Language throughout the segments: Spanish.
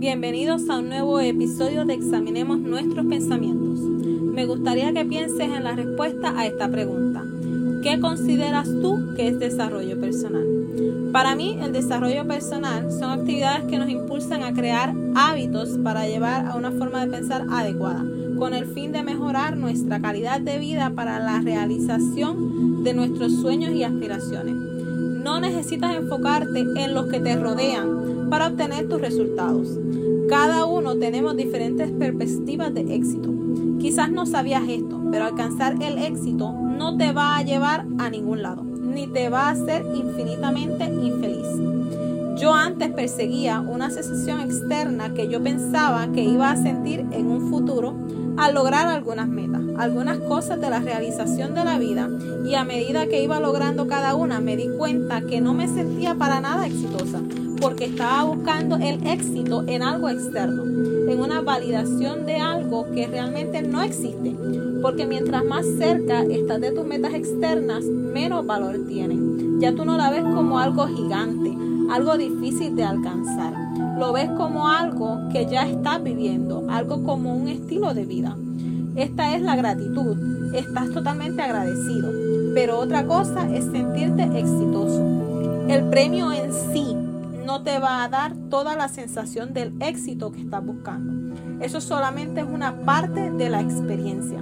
Bienvenidos a un nuevo episodio de Examinemos nuestros pensamientos. Me gustaría que pienses en la respuesta a esta pregunta. ¿Qué consideras tú que es desarrollo personal? Para mí, el desarrollo personal son actividades que nos impulsan a crear hábitos para llevar a una forma de pensar adecuada, con el fin de mejorar nuestra calidad de vida para la realización de nuestros sueños y aspiraciones. No necesitas enfocarte en los que te rodean para obtener tus resultados. Cada uno tenemos diferentes perspectivas de éxito. Quizás no sabías esto, pero alcanzar el éxito no te va a llevar a ningún lado, ni te va a hacer infinitamente infeliz. Perseguía una sensación externa que yo pensaba que iba a sentir en un futuro al lograr algunas metas, algunas cosas de la realización de la vida y a medida que iba logrando cada una me di cuenta que no me sentía para nada exitosa porque estaba buscando el éxito en algo externo, en una validación de algo que realmente no existe, porque mientras más cerca estás de tus metas externas, menos valor tienen. Ya tú no la ves como algo gigante, algo difícil de alcanzar. Lo ves como algo que ya estás viviendo, algo como un estilo de vida. Esta es la gratitud. Estás totalmente agradecido. Pero otra cosa es sentirte exitoso. El premio en sí no te va a dar toda la sensación del éxito que estás buscando. Eso solamente es una parte de la experiencia.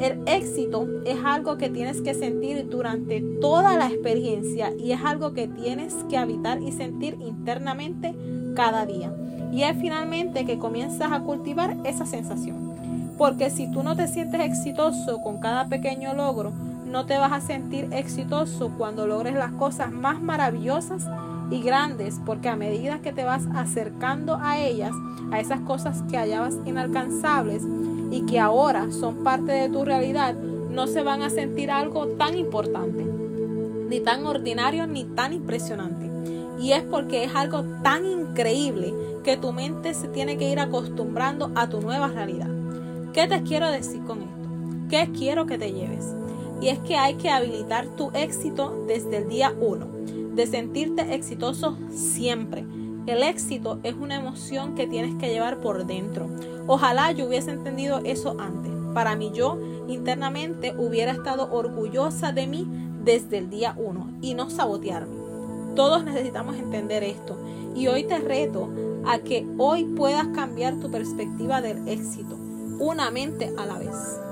El éxito es algo que tienes que sentir durante toda la experiencia y es algo que tienes que habitar y sentir internamente cada día. Y es finalmente que comienzas a cultivar esa sensación. Porque si tú no te sientes exitoso con cada pequeño logro, no te vas a sentir exitoso cuando logres las cosas más maravillosas y grandes, porque a medida que te vas acercando a ellas, a esas cosas que hallabas inalcanzables, y que ahora son parte de tu realidad, no se van a sentir algo tan importante, ni tan ordinario, ni tan impresionante. Y es porque es algo tan increíble que tu mente se tiene que ir acostumbrando a tu nueva realidad. ¿Qué te quiero decir con esto? ¿Qué quiero que te lleves? Y es que hay que habilitar tu éxito desde el día uno, de sentirte exitoso siempre el éxito es una emoción que tienes que llevar por dentro. Ojalá yo hubiese entendido eso antes. Para mí yo internamente hubiera estado orgullosa de mí desde el día uno y no sabotearme. Todos necesitamos entender esto y hoy te reto a que hoy puedas cambiar tu perspectiva del éxito, una mente a la vez.